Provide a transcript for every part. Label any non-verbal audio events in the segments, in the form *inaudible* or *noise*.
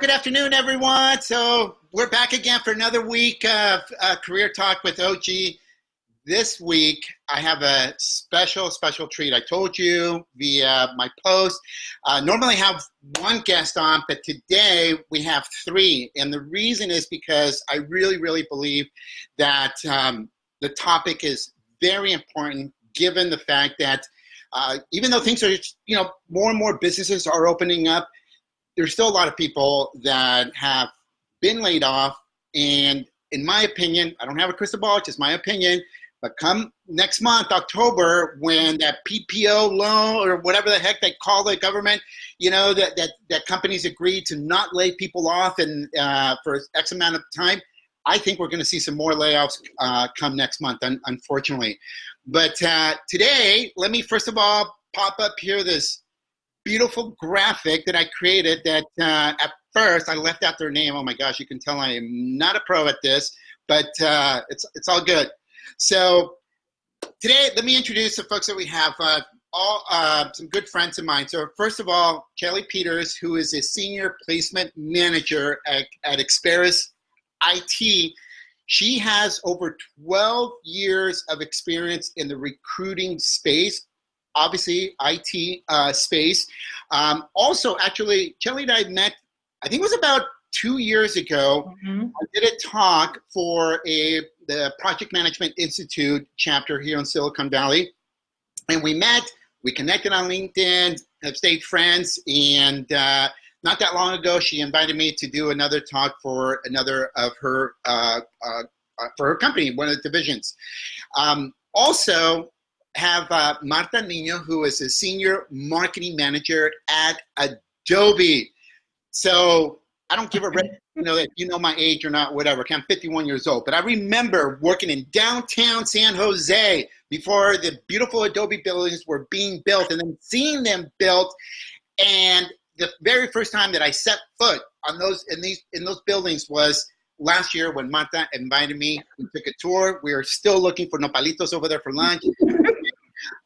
Good afternoon, everyone. So we're back again for another week of uh, Career Talk with OG. This week, I have a special, special treat. I told you via my post. Uh, normally, have one guest on, but today we have three. And the reason is because I really, really believe that um, the topic is very important given the fact that uh, even though things are, you know, more and more businesses are opening up, there's still a lot of people that have been laid off. And in my opinion, I don't have a crystal ball, it's just my opinion. But come next month, October, when that PPO loan or whatever the heck they call the government, you know, that, that, that companies agree to not lay people off and uh, for X amount of time, I think we're going to see some more layoffs uh, come next month, un- unfortunately. But uh, today, let me first of all pop up here this beautiful graphic that I created that uh, at first I left out their name. Oh my gosh, you can tell I am not a pro at this, but uh, it's, it's all good. So today, let me introduce the folks that we have. Uh, all uh, some good friends of mine. So first of all, Kelly Peters, who is a senior placement manager at, at Experis IT. She has over 12 years of experience in the recruiting space, obviously IT uh, space. Um, also, actually, Kelly and I met, I think it was about two years ago. Mm-hmm. I did a talk for a the Project Management Institute chapter here in Silicon Valley, and we met. We connected on LinkedIn, have stayed friends, and uh, not that long ago, she invited me to do another talk for another of her uh, uh, uh for her company, one of the divisions. Um, also, have uh, Marta Nino, who is a senior marketing manager at Adobe. So I don't give a rip, *laughs* you know if you know my age or not, whatever. I'm 51 years old, but I remember working in downtown San Jose before the beautiful Adobe buildings were being built, and then seeing them built, and the very first time that I set foot on those in these in those buildings was last year when Marta invited me. We took a tour. We are still looking for nopalitos over there for lunch. *laughs*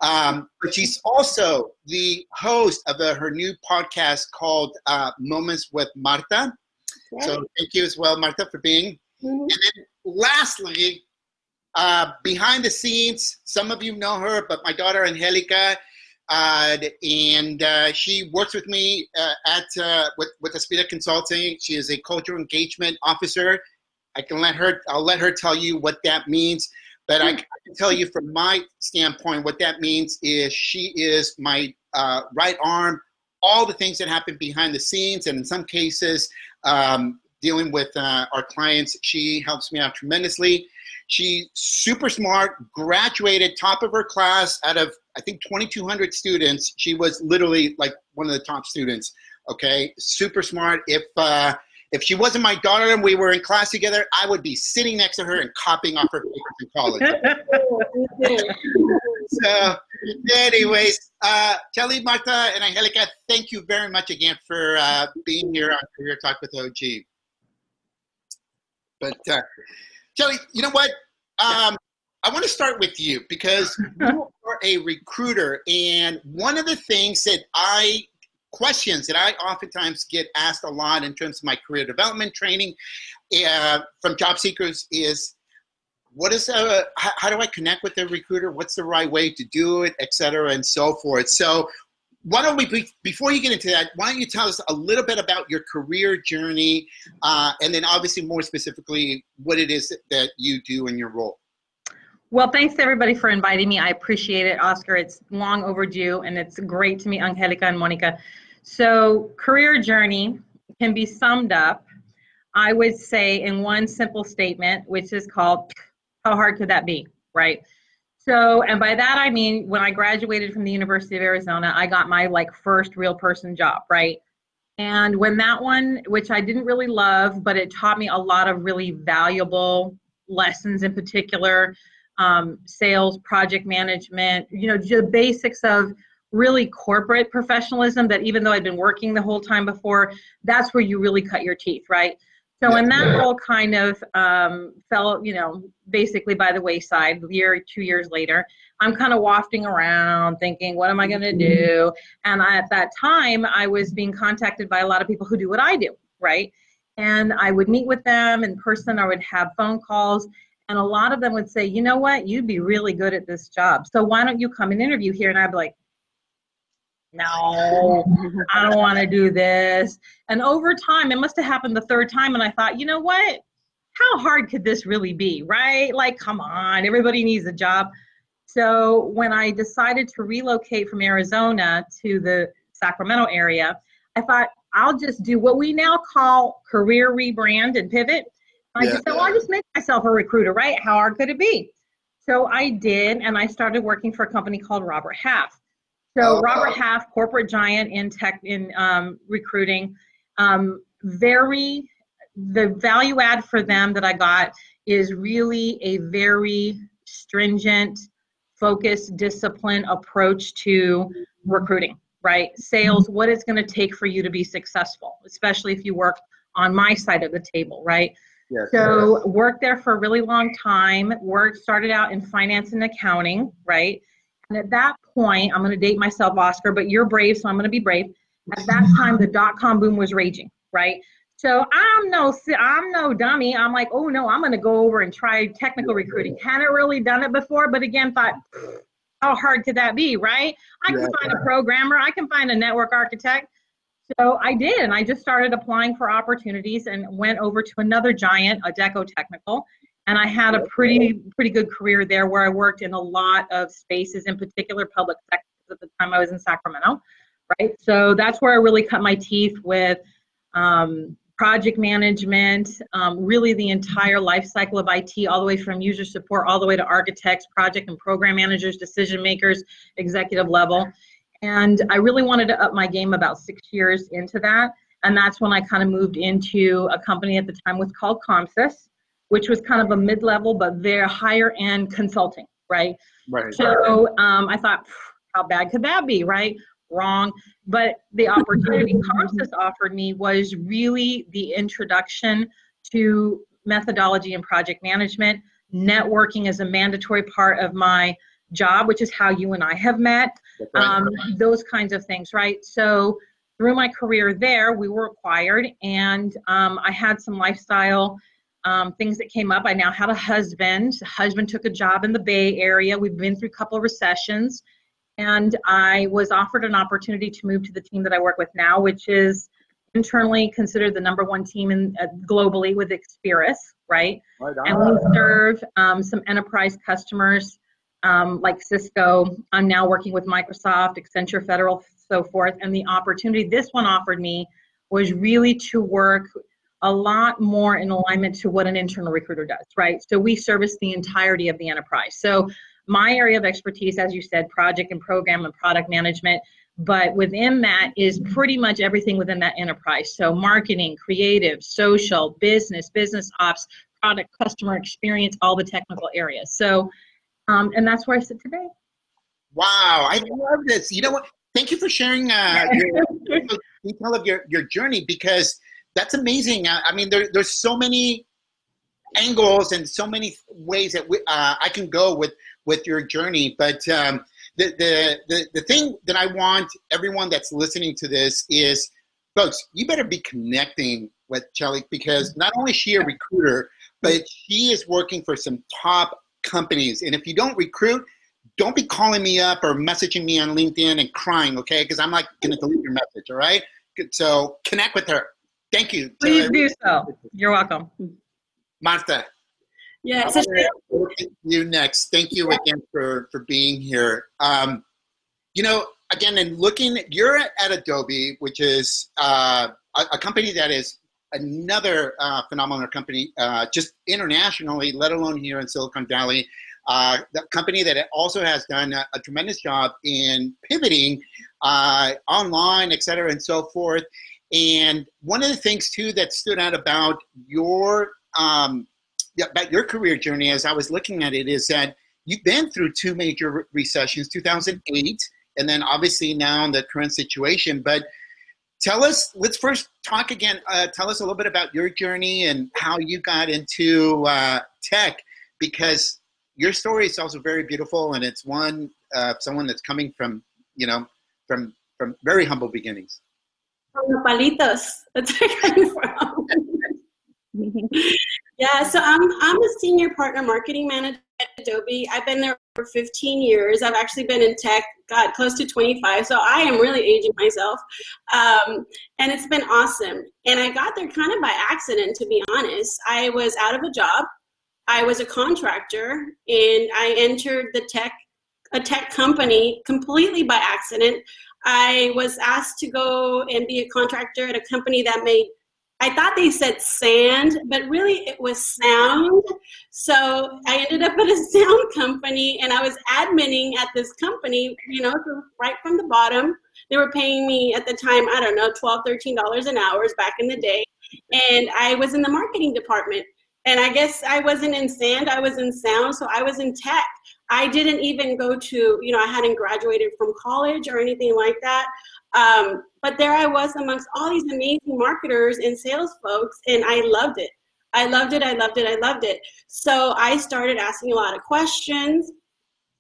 um, but she's also the host of a, her new podcast called uh, Moments with Marta. So thank you as well, Marta, for being. Mm-hmm. And then lastly, uh, behind the scenes, some of you know her, but my daughter Angelica uh, and uh, she works with me uh, at uh, with with Aspira Consulting. She is a cultural engagement officer. I can let her. I'll let her tell you what that means. But I, I can tell you from my standpoint, what that means is she is my uh, right arm. All the things that happen behind the scenes, and in some cases, um, dealing with uh, our clients, she helps me out tremendously. She's super smart, graduated top of her class out of, I think, 2,200 students. She was literally like one of the top students. Okay, super smart. If uh, if she wasn't my daughter and we were in class together, I would be sitting next to her and copying off her papers in college. *laughs* so, anyways, uh, Kelly, Marta, and Angelica, thank you very much again for uh, being here on Career Talk with OG. But uh, Kelly, you know what? Um, I want to start with you because you *laughs* are a recruiter, and one of the things that I questions that I oftentimes get asked a lot in terms of my career development training uh, from job seekers is what is a, uh, how, do I connect with the recruiter? What's the right way to do it, et cetera, and so forth. So why don't we, before you get into that, why don't you tell us a little bit about your career journey, uh, and then obviously more specifically what it is that you do in your role. Well, thanks everybody for inviting me. I appreciate it, Oscar. It's long overdue, and it's great to meet Angelica and Monica. So, career journey can be summed up, I would say, in one simple statement, which is called How hard could that be? Right? So, and by that I mean when I graduated from the University of Arizona, I got my like first real person job, right? And when that one, which I didn't really love, but it taught me a lot of really valuable lessons in particular um, sales, project management, you know, the basics of really corporate professionalism that even though I'd been working the whole time before, that's where you really cut your teeth, right? So when that role kind of um, fell, you know, basically by the wayside, year, two years later, I'm kind of wafting around thinking, what am I going to do? And I, at that time, I was being contacted by a lot of people who do what I do, right? And I would meet with them in person, I would have phone calls, and a lot of them would say, you know what, you'd be really good at this job. So why don't you come and interview here? And I'd be like, no, I don't want to do this. And over time, it must have happened the third time. And I thought, you know what? How hard could this really be, right? Like, come on, everybody needs a job. So when I decided to relocate from Arizona to the Sacramento area, I thought I'll just do what we now call career rebrand and pivot. I yeah. just said, well, I'll just make myself a recruiter, right? How hard could it be? So I did, and I started working for a company called Robert Half. So oh, Robert Half, corporate giant in tech in um, recruiting, um, very the value add for them that I got is really a very stringent, focused, disciplined approach to recruiting. Right, sales, what it's going to take for you to be successful, especially if you work on my side of the table. Right. Yes, so yes. worked there for a really long time. Worked started out in finance and accounting. Right and at that point, I'm going to date myself, Oscar, but you're brave, so I'm going to be brave. At that *laughs* time, the dot com boom was raging, right? So I'm no, I'm no dummy. I'm like, oh no, I'm going to go over and try technical recruiting. Hadn't really done it before, but again, thought, how hard could that be, right? I can find a programmer, I can find a network architect. So I did, and I just started applying for opportunities and went over to another giant, Adecco Technical, and I had a pretty pretty good career there where I worked in a lot of spaces, in particular public sectors. at the time I was in Sacramento, right? So that's where I really cut my teeth with um, project management, um, really the entire life cycle of IT, all the way from user support, all the way to architects, project and program managers, decision makers, executive level. And I really wanted to up my game about six years into that. And that's when I kind of moved into a company at the time was called Comsys which was kind of a mid-level but very higher end consulting, right? Right. So um, I thought, how bad could that be, right? Wrong. But the opportunity *laughs* Comsys offered me was really the introduction to methodology and project management. Networking is a mandatory part of my job, which is how you and I have met. Right. Um, those kinds of things, right? So through my career there, we were acquired, and um, I had some lifestyle um, things that came up. I now have a husband. husband took a job in the Bay Area. We've been through a couple of recessions. And I was offered an opportunity to move to the team that I work with now, which is internally considered the number one team in, uh, globally with Experis, right? right and we serve um, some enterprise customers um, like Cisco. I'm now working with Microsoft, Accenture, Federal, so forth. And the opportunity this one offered me was really to work a lot more in alignment to what an internal recruiter does, right? So we service the entirety of the enterprise. So my area of expertise, as you said, project and program and product management, but within that is pretty much everything within that enterprise. So marketing, creative, social, business, business ops, product, customer experience, all the technical areas. So, um, and that's where I sit today. Wow, I love this. You know what? Thank you for sharing uh, *laughs* your detail of your, your journey because – that's amazing. I, I mean, there, there's so many angles and so many ways that we, uh, I can go with with your journey. But um, the, the the the thing that I want everyone that's listening to this is, folks, you better be connecting with Shelly because not only is she a recruiter, but she is working for some top companies. And if you don't recruit, don't be calling me up or messaging me on LinkedIn and crying, okay? Because I'm like going to delete your message, all right? So connect with her. Thank you. Please do so. You're welcome. Martha. Yeah, you next. Thank you again for, for being here. Um, you know, again, and looking, you're at Adobe, which is uh, a, a, company that is another uh, phenomenal company, uh, just internationally, let alone here in Silicon Valley. Uh, the company that also has done a, a tremendous job in pivoting uh, online, et cetera, and so forth. And one of the things too that stood out about your um, about your career journey, as I was looking at it, is that you've been through two major recessions, 2008, and then obviously now in the current situation. But tell us. Let's first talk again. Uh, tell us a little bit about your journey and how you got into uh, tech, because your story is also very beautiful, and it's one uh, someone that's coming from you know from from very humble beginnings. From the palitos. That's where I came from. *laughs* yeah, so I'm I'm a senior partner marketing manager at Adobe. I've been there for 15 years. I've actually been in tech, God, close to 25. So I am really aging myself, um, and it's been awesome. And I got there kind of by accident, to be honest. I was out of a job. I was a contractor, and I entered the tech a tech company completely by accident. I was asked to go and be a contractor at a company that made I thought they said sand, but really it was sound. So I ended up at a *laughs* sound company and I was adminning at this company, you know, right from the bottom. They were paying me at the time, I don't know, $12, $13 an hour back in the day. And I was in the marketing department. And I guess I wasn't in sand, I was in sound, so I was in tech. I didn't even go to, you know, I hadn't graduated from college or anything like that. Um, but there I was amongst all these amazing marketers and sales folks, and I loved it. I loved it, I loved it, I loved it. So I started asking a lot of questions.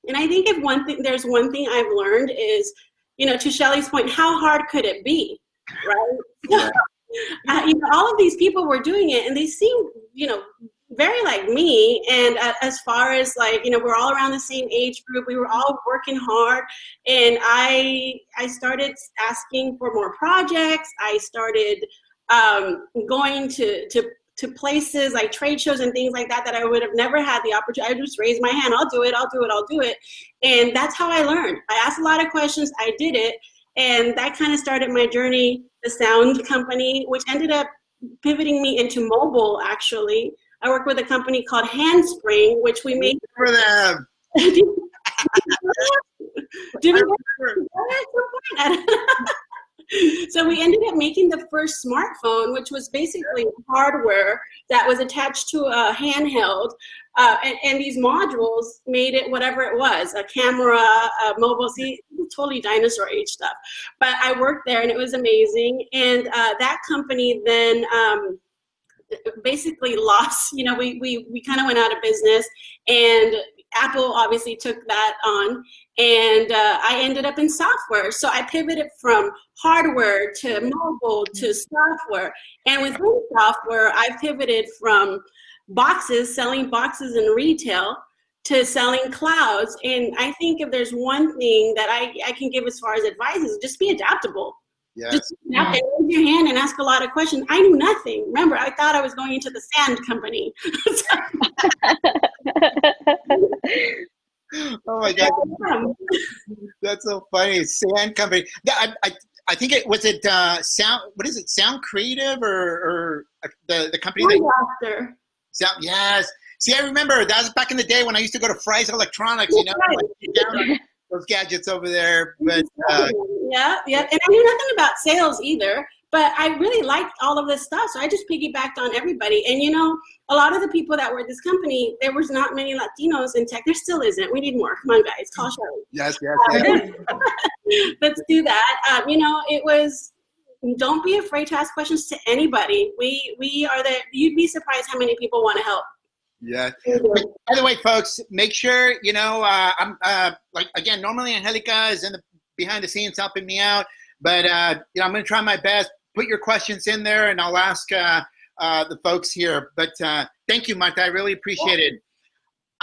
And I think if one thing, there's one thing I've learned is, you know, to Shelly's point, how hard could it be, right? Yeah. *laughs* uh, you know, all of these people were doing it, and they seemed, you know, very like me and uh, as far as like you know we're all around the same age group we were all working hard and i i started asking for more projects i started um, going to to to places like trade shows and things like that that I would have never had the opportunity. I just raised my hand, I'll do it, I'll do it, I'll do it. And that's how I learned. I asked a lot of questions, I did it. And that kind of started my journey, the sound company, which ended up pivoting me into mobile actually. I work with a company called Handspring, which we made for them. *laughs* *laughs* so we ended up making the first smartphone, which was basically hardware that was attached to a handheld, uh, and, and, these modules made it whatever it was a camera, a mobile. See, totally dinosaur age stuff. But I worked there, and it was amazing. And uh, that company then. Um, basically lost you know we we, we kind of went out of business and apple obviously took that on. And uh, i ended up in software. So i pivoted from hardware to mobile to software. And within software i pivoted from boxes selling boxes in retail to selling clouds. And i think if there's one thing that i, I can give as far as advice is just be adaptable Yes. Just out there, raise your hand and ask a lot of questions. I knew nothing. Remember, I thought I was going into the sand company. *laughs* oh my god, that's so funny. Sand company. I, I, I think it was it uh, sound. What is it? Sound Creative or, or uh, the the company that. Sound. Yes. See, I remember that was back in the day when I used to go to Fry's Electronics. You know, right those gadgets over there. But uh, yeah, yeah, and I knew nothing about sales either. But I really liked all of this stuff, so I just piggybacked on everybody. And you know, a lot of the people that were at this company, there was not many Latinos in tech. There still isn't. We need more. Come on, guys, call Shelly. Yes, yes, yes. *laughs* Let's do that. Um, you know, it was don't be afraid to ask questions to anybody. We we are there. You'd be surprised how many people want to help. Yeah. By the way, folks, make sure you know uh, I'm uh, like again. Normally, Angelica is in the behind the scenes helping me out, but uh, you know I'm going to try my best. Put your questions in there, and I'll ask uh, uh, the folks here. But uh, thank you, Marta. I really appreciate it.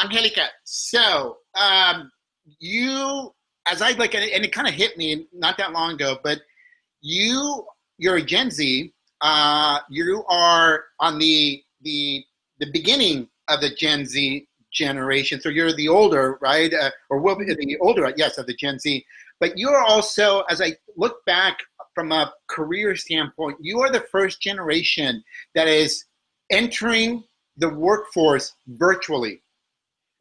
Angelica, so um, you, as I like, and it, it kind of hit me not that long ago, but you, you're a Gen Z. you are on the the the beginning of the Gen Z generation. So you're the older, right? Uh, or will be the older, yes, of the Gen Z. But you're also, as I look back from a career standpoint, you are the first generation that is entering the workforce virtually.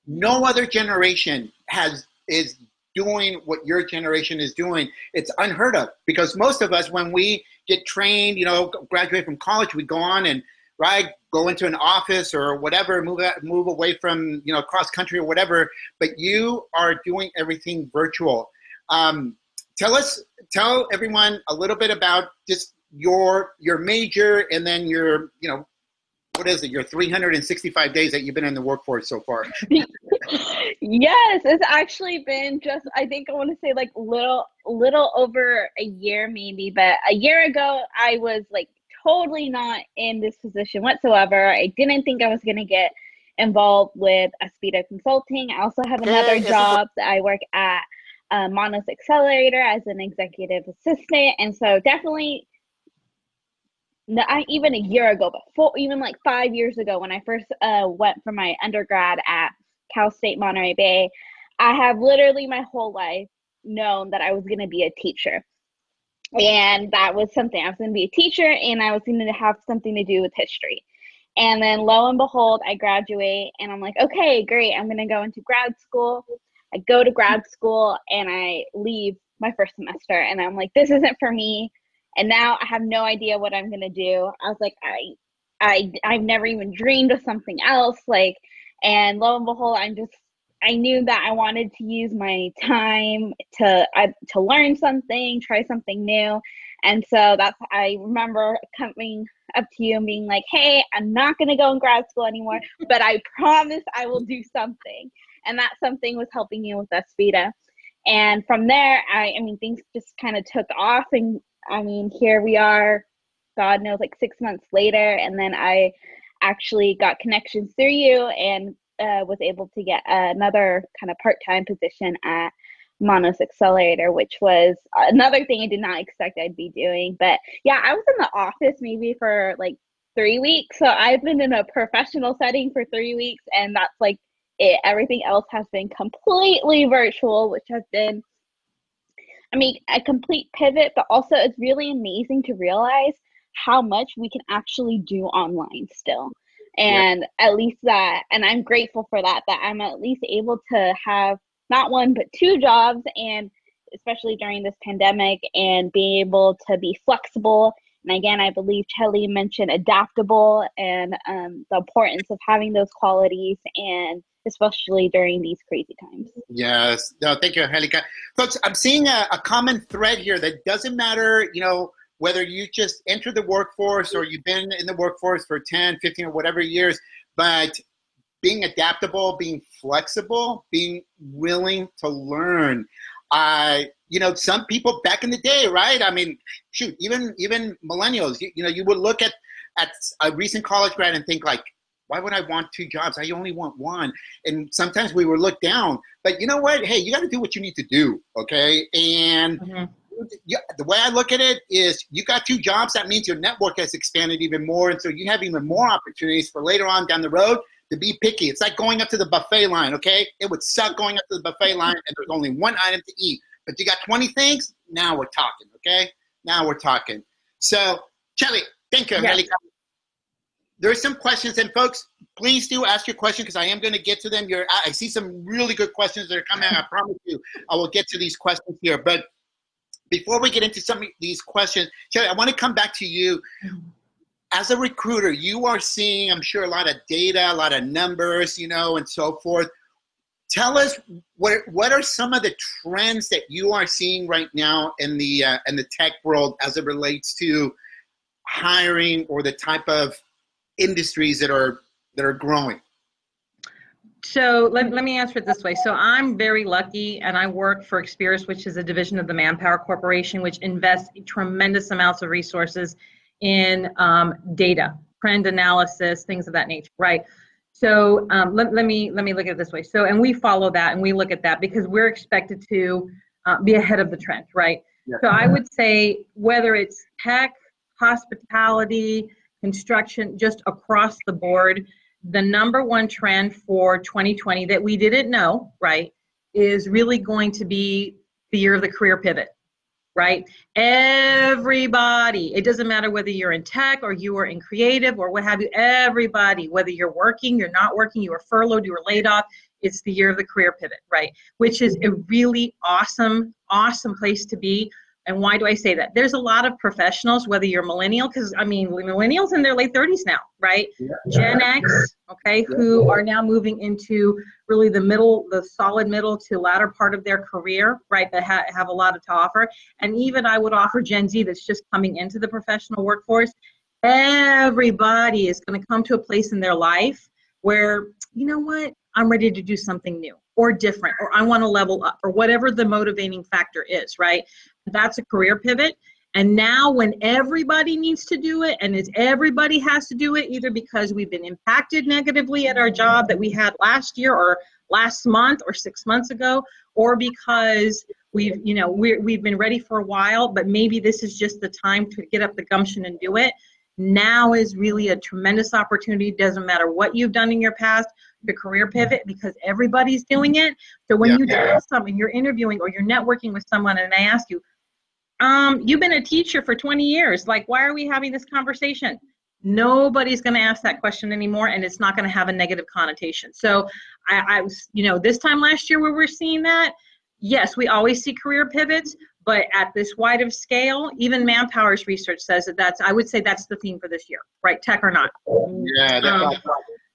No other generation has is doing what your generation is doing. It's unheard of because most of us, when we get trained, you know, graduate from college, we go on and right? Go into an office or whatever, move out, move away from you know cross country or whatever. But you are doing everything virtual. Um, tell us tell everyone a little bit about just your your major and then your you know what is it your 365 days that you've been in the workforce so far *laughs* yes it's actually been just i think i want to say like little little over a year maybe but a year ago i was like totally not in this position whatsoever i didn't think i was going to get involved with Aspira consulting i also have another job that i work at uh, Manos Accelerator as an executive assistant. And so definitely not even a year ago, but four, even like five years ago when I first uh, went for my undergrad at Cal State Monterey Bay, I have literally my whole life known that I was going to be a teacher. And that was something I was going to be a teacher and I was going to have something to do with history. And then lo and behold, I graduate and I'm like, okay, great. I'm going to go into grad school. I go to grad school and I leave my first semester and I'm like, this isn't for me. And now I have no idea what I'm gonna do. I was like, I I I've never even dreamed of something else. Like, and lo and behold, I'm just I knew that I wanted to use my time to uh, to learn something, try something new, and so that's I remember coming up to you and being like, "Hey, I'm not gonna go in grad school anymore, *laughs* but I promise I will do something." and that something was helping you with Aspira. And from there, I, I mean, things just kind of took off, and I mean, here we are, God knows, like six months later, and then I actually got connections through you and uh, was able to get another kind of part-time position at Manos Accelerator, which was another thing I did not expect I'd be doing. But yeah, I was in the office maybe for like three weeks. So I've been in a professional setting for three weeks, and that's like it, everything else has been completely virtual, which has been, I mean, a complete pivot, but also it's really amazing to realize how much we can actually do online still. And yeah. at least that, and I'm grateful for that, that I'm at least able to have not one, but two jobs, and especially during this pandemic, and being able to be flexible and again, I believe Chelly mentioned adaptable and um, the importance of having those qualities and especially during these crazy times. Yes. No, thank you, Angelica. Folks, I'm seeing a, a common thread here that doesn't matter, you know, whether you just entered the workforce or you've been in the workforce for 10, 15, or whatever years, but being adaptable, being flexible, being willing to learn. Uh, you know, some people back in the day, right? I mean, shoot, even even millennials, you, you know, you would look at at a recent college grad and think like, why would I want two jobs? I only want one. And sometimes we were looked down. But you know what? Hey, you got to do what you need to do, okay? And mm-hmm. Yeah, the way I look at it is, you got two jobs. That means your network has expanded even more, and so you have even more opportunities for later on down the road to be picky. It's like going up to the buffet line, okay? It would suck going up to the buffet line and there's only one item to eat but you got 20 things, now we're talking, okay? Now we're talking. So, Chelly, thank you, yes. There are some questions, and folks, please do ask your question because I am going to get to them. You're, I see some really good questions that are coming. I promise you, I will get to these questions here. But before we get into some of these questions, Chelly, I want to come back to you. As a recruiter, you are seeing, I'm sure, a lot of data, a lot of numbers, you know, and so forth. Tell us what what are some of the trends that you are seeing right now in the uh, in the tech world as it relates to hiring or the type of industries that are that are growing so let, let me answer it this way so i'm very lucky and i work for experis which is a division of the manpower corporation which invests tremendous amounts of resources in um, data trend analysis things of that nature right so um, let, let me let me look at it this way. So and we follow that and we look at that because we're expected to uh, be ahead of the trend, right? Yeah. So I would say whether it's tech, hospitality, construction, just across the board, the number one trend for 2020 that we didn't know, right, is really going to be the year of the career pivot right? Everybody, it doesn't matter whether you're in tech or you are in creative or what have you, everybody, whether you're working, you're not working, you were furloughed, you were laid off, it's the year of the career pivot, right? Which is a really awesome, awesome place to be. And why do I say that? There's a lot of professionals, whether you're millennial, because I mean, millennials in their late 30s now, right? Yeah. Gen X, okay, yeah. who are now moving into really the middle, the solid middle to latter part of their career, right, that ha- have a lot to offer. And even I would offer Gen Z that's just coming into the professional workforce. Everybody is going to come to a place in their life where, you know what, I'm ready to do something new or different, or I want to level up, or whatever the motivating factor is, right? That's a career pivot. And now, when everybody needs to do it, and it's everybody has to do it, either because we've been impacted negatively at our job that we had last year, or last month, or six months ago, or because we've, you know, we we've been ready for a while, but maybe this is just the time to get up the gumption and do it. Now is really a tremendous opportunity. Doesn't matter what you've done in your past, the career pivot because everybody's doing it. So when yeah. you tell someone you're interviewing or you're networking with someone and they ask you, um, you've been a teacher for 20 years. Like, why are we having this conversation? Nobody's going to ask that question anymore, and it's not going to have a negative connotation. So, I, I was, you know, this time last year where we're seeing that, yes, we always see career pivots, but at this wide of scale, even Manpower's research says that that's, I would say that's the theme for this year, right? Tech or not. Yeah, um,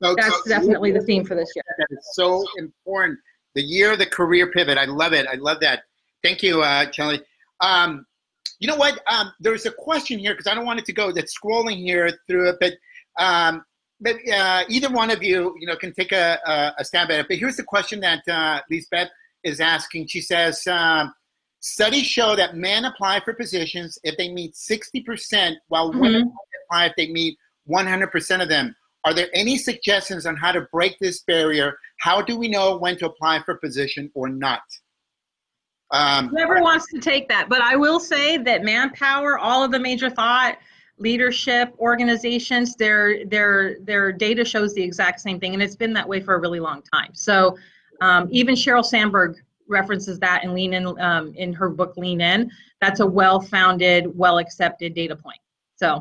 that's, that's so, definitely the theme for this year. That is so important. The year of the career pivot. I love it. I love that. Thank you, uh, Charlie. Um, you know what? Um, there's a question here because I don't want it to go. That's scrolling here through it, but um, but uh, either one of you, you know, can take a, a, a stab at it. But here's the question that uh, Lisbeth is asking. She says, um, studies show that men apply for positions if they meet 60%, while mm-hmm. women apply if they meet 100% of them. Are there any suggestions on how to break this barrier? How do we know when to apply for a position or not? Um, Whoever wants to take that, but I will say that Manpower, all of the major thought leadership organizations, their their their data shows the exact same thing, and it's been that way for a really long time. So um, even Sheryl Sandberg references that in Lean In um, in her book Lean In. That's a well-founded, well-accepted data point. So.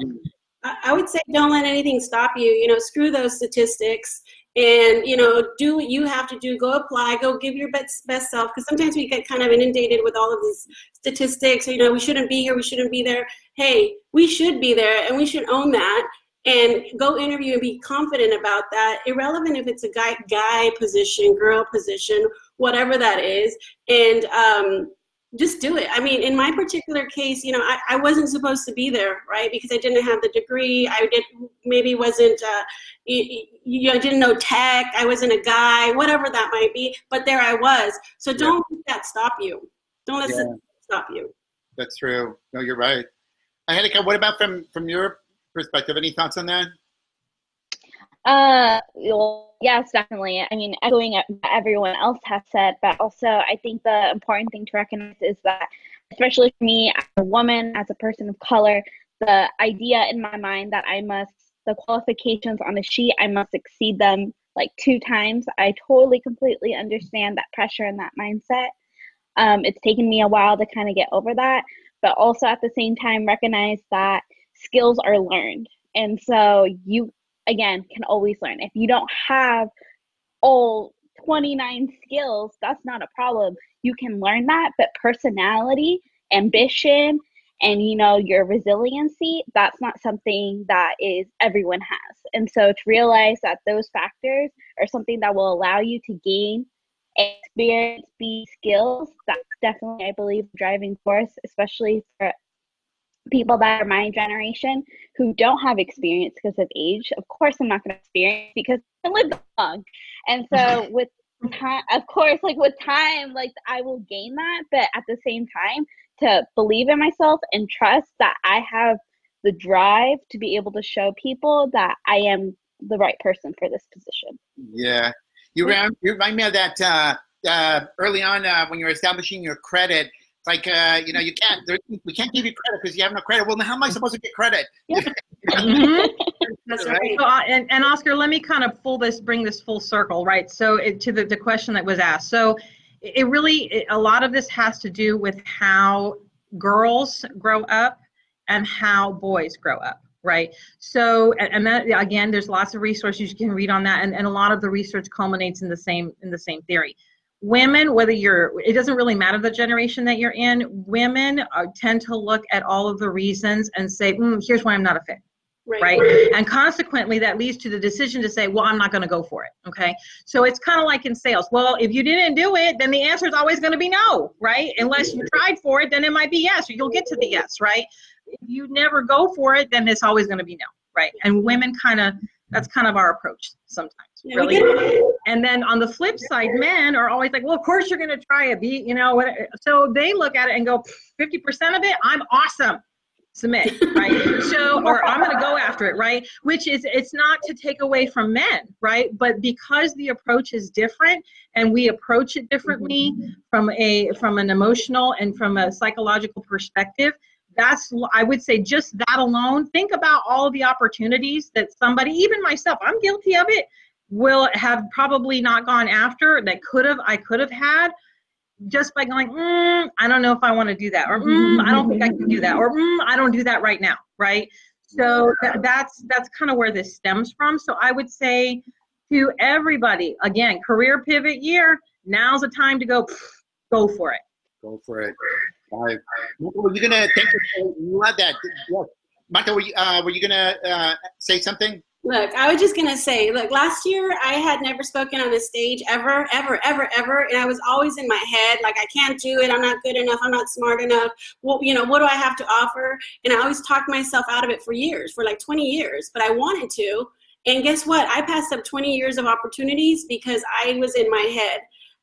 I would say don't let anything stop you. You know, screw those statistics and you know do what you have to do. Go apply. Go give your best best self. Because sometimes we get kind of inundated with all of these statistics. You know we shouldn't be here. We shouldn't be there. Hey we should be there and we should own that. And go interview and be confident about that. Irrelevant if it's a guy guy position girl position whatever that is. And um, just do it. I mean, in my particular case, you know, I, I wasn't supposed to be there, right? Because I didn't have the degree. I did maybe wasn't, uh, you, you know, didn't know tech. I wasn't a guy, whatever that might be. But there I was. So don't yeah. let that stop you. Don't let yeah. stop you. That's true. No, you're right. Angelica, what about from from your perspective? Any thoughts on that? Uh, well, yes, definitely. I mean, echoing what everyone else has said, but also I think the important thing to recognize is that, especially for me as a woman, as a person of color, the idea in my mind that I must, the qualifications on the sheet, I must exceed them like two times. I totally, completely understand that pressure and that mindset. Um, it's taken me a while to kind of get over that, but also at the same time, recognize that skills are learned. And so you again can always learn. If you don't have all 29 skills that's not a problem. You can learn that but personality ambition and you know your resiliency that's not something that is everyone has. And so to realize that those factors are something that will allow you to gain experience be skills that's definitely i believe driving force especially for people that are my generation who don't have experience because of age. Of course, I'm not going to experience because I lived long. And so *laughs* with time, of course, like with time, like I will gain that. But at the same time, to believe in myself and trust that I have the drive to be able to show people that I am the right person for this position. Yeah. You, remind, you remind me of that uh, uh, early on uh, when you're establishing your credit like uh, you know, you can't. We can't give you credit because you have no credit. Well, how am I supposed to get credit? Yeah. mm-hmm. *laughs* That's right. So, uh, and, and Oscar, let me kind of pull this, bring this full circle, right? So it, to the, the question that was asked. So it really, it, a lot of this has to do with how girls grow up and how boys grow up right so and that again there's lots of resources you can read on that and, and a lot of the research culminates in the same in the same theory women whether you're it doesn't really matter the generation that you're in women are, tend to look at all of the reasons and say mm, here's why i'm not a fit. Right. right? And consequently that leads to the decision to say well i'm not going to go for it okay? So it's kind of like in sales. Well if you didn't do it then the answer is always going to be no right? Unless you tried for it then it might be yes or you'll get to the yes right? If you never go for it then it's always going to be no right? And women kind of that's kind of our approach sometimes really and then on the flip side men are always like well of course you're going to try a beat you know so they look at it and go 50% of it i'm awesome. Submit right? *laughs* So or i'm going to go after it right? Which is it's not to take away from men right? But because the approach is different and we approach it differently mm-hmm. from a from an emotional and from a psychological perspective that's i would say just that alone think about all the opportunities that somebody even myself i'm guilty of it will have probably not gone after that could have I could have had just by going, mm, I don't know if I want to do that, or mm, I don't think I can do that, or mm, I don't do that right now, right? So th- that's that's kind of where this stems from. So I would say to everybody, again, career pivot year. Now's the time to go, *sniffs* go for it. Go for it. All right. Were you gonna thank you? Love that. Marta, were you, uh, were you gonna uh, say something? Look, I was just gonna say, look, last year I had never spoken on a stage ever, ever, ever, ever, and I was always in my head like I can't do it, I'm not good enough, I'm not smart enough. Well, you know, what do I have to offer? And I always talked myself out of it for years, for like 20 years, but I wanted to. And guess what? I passed up 20 years of opportunities because I was in my head,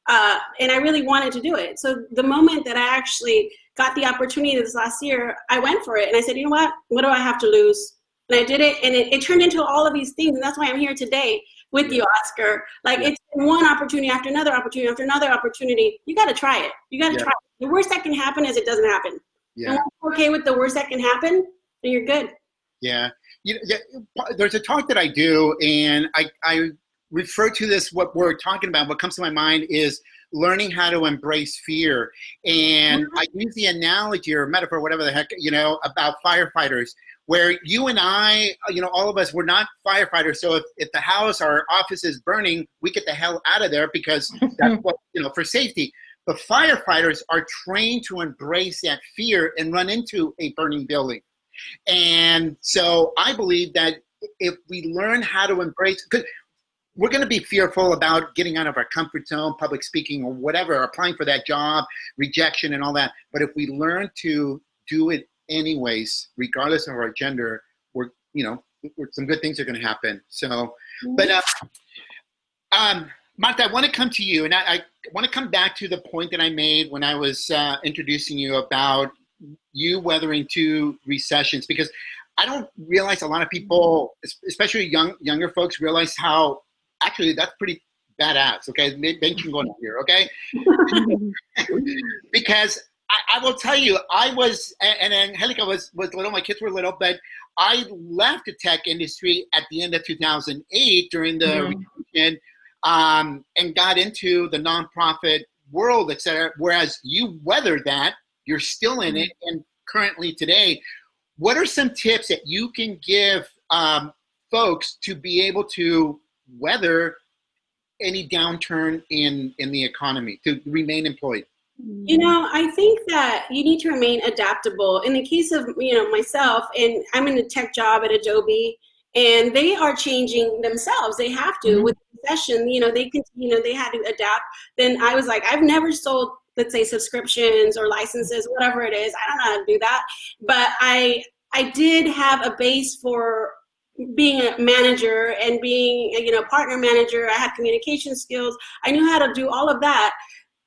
uh, and I really wanted to do it. So the moment that I actually got the opportunity this last year, I went for it, and I said, you know what? What do I have to lose? And I did it, and it, it turned into all of these things, and that's why I'm here today with you, Oscar. Like yeah. it's one opportunity after another opportunity after another opportunity. You got to try it. You got to yeah. try. It. The worst that can happen is it doesn't happen. Yeah. Okay with the worst that can happen, then you're good. Yeah. You know. There's a talk that I do, and I I refer to this. What we're talking about. What comes to my mind is learning how to embrace fear. And mm-hmm. I use the analogy or metaphor, whatever the heck, you know, about firefighters where you and I, you know, all of us, we're not firefighters. So if, if the house or office is burning, we get the hell out of there because *laughs* that's what, you know, for safety. But firefighters are trained to embrace that fear and run into a burning building. And so I believe that if we learn how to embrace, because we're going to be fearful about getting out of our comfort zone, public speaking, or whatever, applying for that job, rejection, and all that. But if we learn to do it anyways, regardless of our gender, we're you know some good things are going to happen. So, but uh, um, Marta, I want to come to you, and I, I want to come back to the point that I made when I was uh, introducing you about you weathering two recessions because I don't realize a lot of people, especially young younger folks, realize how actually that's pretty badass. Okay, Ben can go on here. Okay, *laughs* *laughs* because I, I, will tell you, I was, and Angelica was, was little, my kids were little, but I left the tech industry at the end of 2008 during the mm-hmm. recession um, and got into the nonprofit world, et cetera. Whereas you weathered that, you're still in it, and currently today, what are some tips that you can give um, folks to be able to weather any downturn in in the economy to remain employed? You know, I think that you need to remain adaptable. In the case of, you know, myself, and I'm in a tech job at Adobe, and they are changing themselves. They have to mm-hmm. with the session, you know, they can, you know, they had to adapt. Then I was like, I've never sold, let's say, subscriptions or licenses, whatever it is. I don't know how to do that, but I, I did have a base for being a manager and being, you know, partner manager. I had communication skills. I knew how to do all of that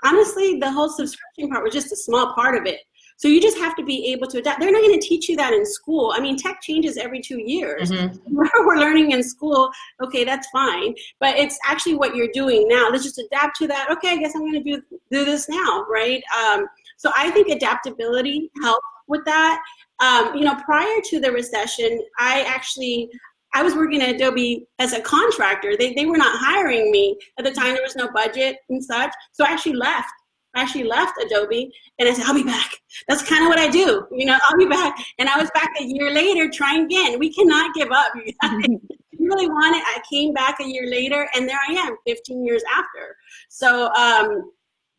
honestly, the whole subscription part was just a small part of it. So you just have to be able to adapt. They're not going to teach you that in school. I mean, tech changes every two years. Mm-hmm. *laughs* We're learning in school, okay, that's fine. But it's actually what you're doing now. Let's just adapt to that. Okay, I guess I'm going to do do this now, right? Um, so I think adaptability helped with that. Um, you know, prior to the recession, I actually I was working at Adobe as a contractor. They, they were not hiring me at the time. There was no budget and such. So I actually left. I actually left Adobe and I said, I'll be back. That's kind of what I do. You know, I'll be back. And I was back a year later trying again. We cannot give up. You *laughs* really want it. I came back a year later, and there I am, 15 years after. So um,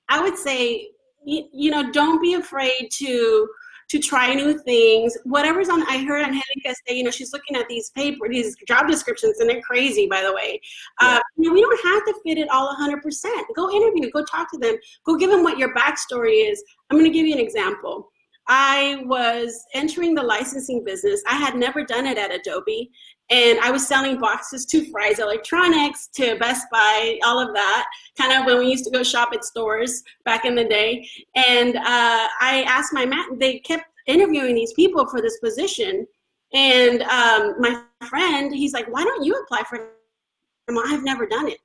I would say, you, you know, don't be afraid to to try new things. Whatever's on, I heard Angelica say, you know, she's looking at these paper, these job descriptions, and they're crazy, by the way. Yeah. Uh, you know, we don't have to fit it all 100%. Go interview, go talk to them, go give them what your backstory is. I'm going to give you an example. I was entering the licensing business. I had never done it at Adobe. And I was selling boxes to Fry's Electronics, to Best Buy, all of that, kind of when we used to go shop at stores back in the day. And uh, I asked my man, they kept interviewing these people for this position. And um, my friend, he's like, why don't you apply for it? I've never done it.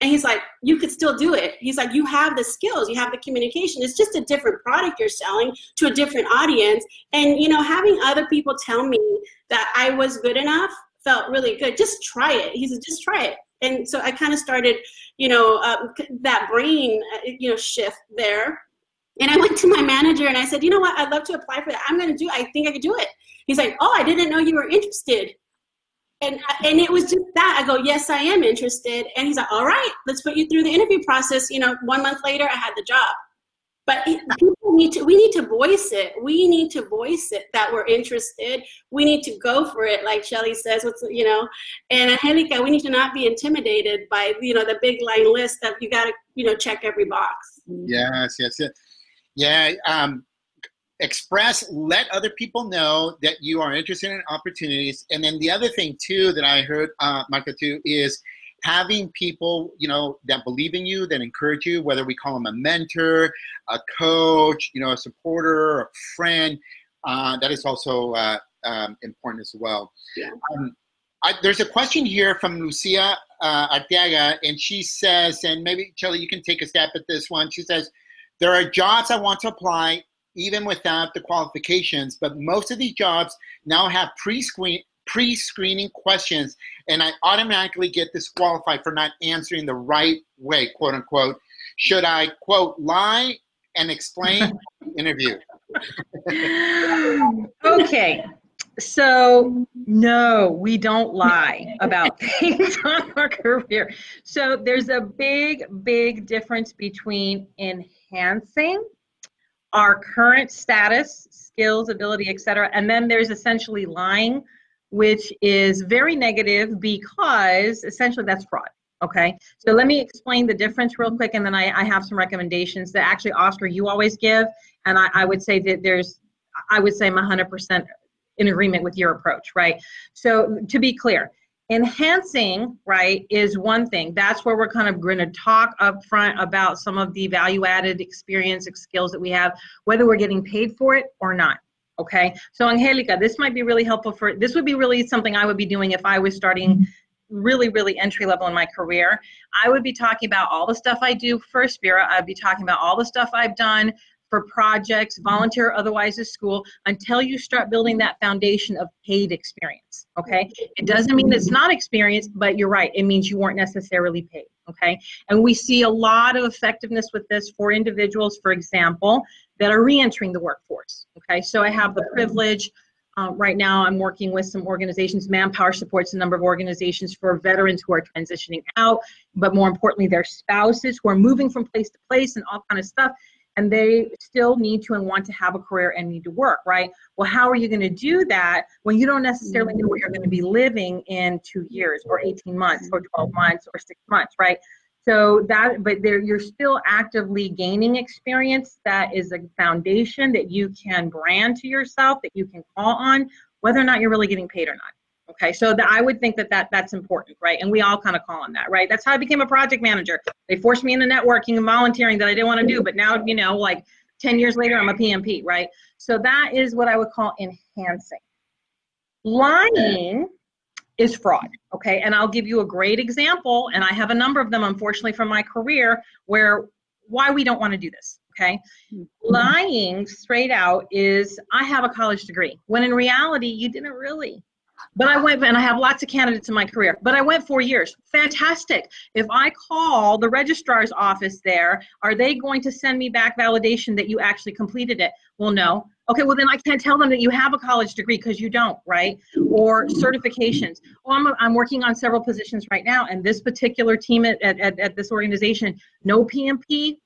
And he's like, you could still do it. He's like, you have the skills, you have the communication. It's just a different product you're selling to a different audience. And, you know, having other people tell me that I was good enough felt really good. Just try it. He said, just try it. And so I kind of started, you know, uh, that brain, uh, you know, shift there. And I went to my manager and I said, you know what? I'd love to apply for that. I'm going to do. I think I could do it. He's like, oh, I didn't know you were interested and and it was just that. I go yes i am interested. And he's like all right let's put you through the interview process. You know one month later i had the job. But people need to we need to voice it. We need to voice it that we're interested. We need to go for it like shelly says what's you know. And angelica we need to not be intimidated by you know the big line list that you got to you know check every box. Yes yes yes. Yeah um express, let other people know that you are interested in opportunities. And then the other thing too that I heard, uh, Marca too, is having people, you know, that believe in you, that encourage you, whether we call them a mentor, a coach, you know, a supporter, a friend, uh, that is also uh, um, important as well. Yeah. Um, I, there's a question here from Lucia uh, Arteaga, and she says, and maybe Shelly, you can take a stab at this one. She says, there are jobs I want to apply even without the qualifications. But most of these jobs now have pre-screen pre-screening questions, and I automatically get disqualified for not answering the right way, quote unquote. Should I quote lie and explain *laughs* interview? okay. So, no, we don't lie about *laughs* things on our career. So, there's a big, big difference between enhancing our current status, skills, ability, etc. And then there's essentially lying, which is very negative because essentially that's fraud. Okay, so let me explain the difference real quick, and then I, I have some recommendations that actually, Oscar, you always give, and I, I would say that there's, I would say I'm 100% in agreement with your approach, right? So to be clear, enhancing right is one thing. That's where we're kind of going to talk up front about some of the value added experience skills that we have whether we're getting paid for it or not okay? So angelica this might be really helpful for this would be really something i would be doing if i was starting really really entry level in my career. I would be talking about all the stuff i do for Aspira i'd be talking about all the stuff i've done for projects, volunteer otherwise at school, until you start building that foundation of paid experience. Okay. It doesn't mean it's not experience, but you're right. It means you weren't necessarily paid. Okay. And we see a lot of effectiveness with this for individuals, for example, that are reentering the workforce. Okay. So I have the privilege. Uh, right now, I'm working with some organizations. Manpower supports a number of organizations for veterans who are transitioning out, but more importantly, their spouses who are moving from place to place and all kind of stuff and they still need to and want to have a career and need to work, right? Well, how are you going to do that when you don't necessarily know where you're going to be living in two years or 18 months or 12 mm-hmm. months or six months, right? So that, but there, you're still actively gaining experience. That is a foundation that you can brand to yourself, that you can call on, whether or not you're really getting paid or not. Okay, so the, I would think that, that that's important, right? And we all kind of call on that, right? That's how I became a project manager. They forced me into networking and volunteering that I didn't want to do, but now, you know, like 10 years later, I'm a PMP, right? So that is what I would call enhancing. Lying is fraud, okay? And I'll give you a great example, and I have a number of them, unfortunately, from my career where why we don't want to do this, okay? Mm-hmm. Lying straight out is I have a college degree, when in reality, you didn't really but I went, and I have lots of candidates in my career, but I went four years. Fantastic. If I call the registrar's office there, are they going to send me back validation that you actually completed it? Well, no. Okay, well then I can't tell them that you have a college degree because you don't, right? Or certifications. Oh, I'm, I'm working on several positions right now, and this particular team at, at, at this organization, no PMP